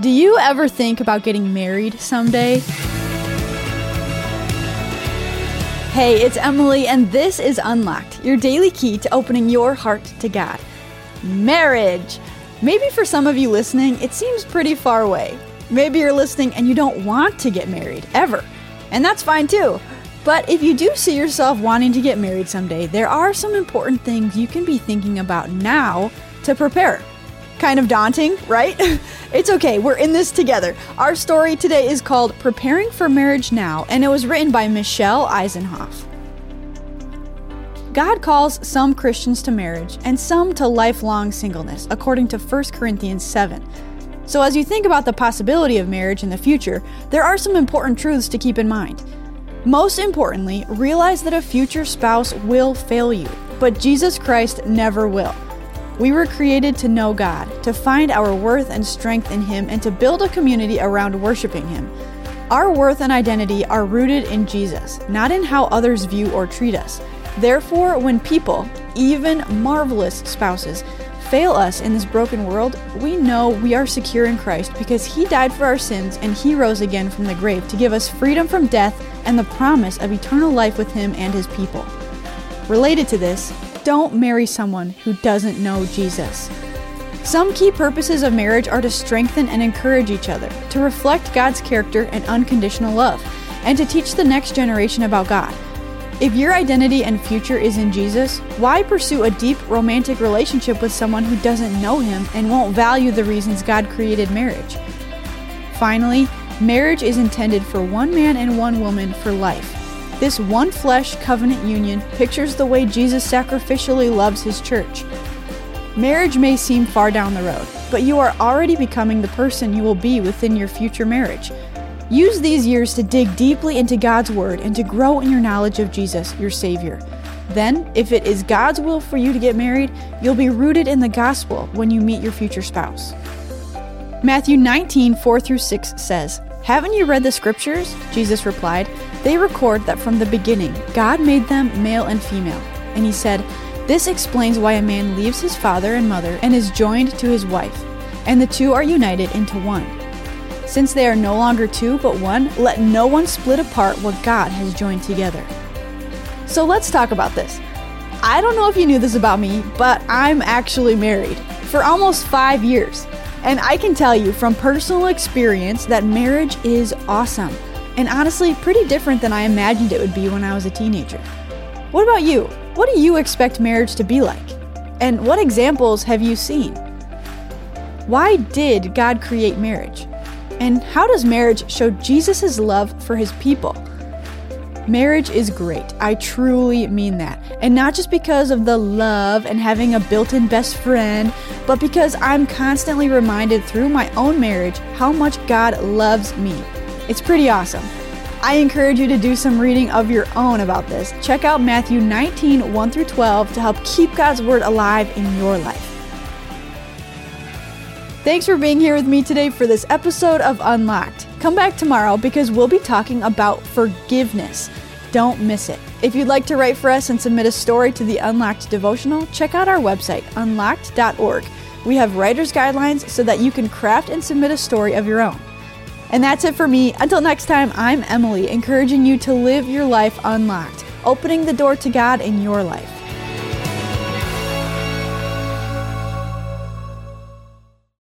Do you ever think about getting married someday? Hey, it's Emily, and this is Unlocked, your daily key to opening your heart to God. Marriage! Maybe for some of you listening, it seems pretty far away. Maybe you're listening and you don't want to get married, ever. And that's fine too. But if you do see yourself wanting to get married someday, there are some important things you can be thinking about now to prepare. Kind of daunting, right? it's okay, we're in this together. Our story today is called Preparing for Marriage Now, and it was written by Michelle Eisenhoff. God calls some Christians to marriage and some to lifelong singleness, according to 1 Corinthians 7. So, as you think about the possibility of marriage in the future, there are some important truths to keep in mind. Most importantly, realize that a future spouse will fail you, but Jesus Christ never will. We were created to know God, to find our worth and strength in Him, and to build a community around worshiping Him. Our worth and identity are rooted in Jesus, not in how others view or treat us. Therefore, when people, even marvelous spouses, fail us in this broken world, we know we are secure in Christ because He died for our sins and He rose again from the grave to give us freedom from death and the promise of eternal life with Him and His people. Related to this, don't marry someone who doesn't know Jesus. Some key purposes of marriage are to strengthen and encourage each other, to reflect God's character and unconditional love, and to teach the next generation about God. If your identity and future is in Jesus, why pursue a deep romantic relationship with someone who doesn't know Him and won't value the reasons God created marriage? Finally, marriage is intended for one man and one woman for life. This one flesh covenant union pictures the way Jesus sacrificially loves his church. Marriage may seem far down the road, but you are already becoming the person you will be within your future marriage. Use these years to dig deeply into God's Word and to grow in your knowledge of Jesus, your Savior. Then, if it is God's will for you to get married, you'll be rooted in the gospel when you meet your future spouse. Matthew 19, 4 through 6 says, Haven't you read the scriptures? Jesus replied, They record that from the beginning God made them male and female. And he said, This explains why a man leaves his father and mother and is joined to his wife, and the two are united into one. Since they are no longer two but one, let no one split apart what God has joined together. So let's talk about this. I don't know if you knew this about me, but I'm actually married for almost five years. And I can tell you from personal experience that marriage is awesome. And honestly, pretty different than I imagined it would be when I was a teenager. What about you? What do you expect marriage to be like? And what examples have you seen? Why did God create marriage? And how does marriage show Jesus' love for his people? Marriage is great. I truly mean that. And not just because of the love and having a built in best friend, but because I'm constantly reminded through my own marriage how much God loves me. It's pretty awesome. I encourage you to do some reading of your own about this. Check out Matthew 19, 1 through 12 to help keep God's Word alive in your life. Thanks for being here with me today for this episode of Unlocked. Come back tomorrow because we'll be talking about forgiveness. Don't miss it. If you'd like to write for us and submit a story to the Unlocked devotional, check out our website, unlocked.org. We have writer's guidelines so that you can craft and submit a story of your own. And that's it for me. Until next time, I'm Emily, encouraging you to live your life unlocked, opening the door to God in your life.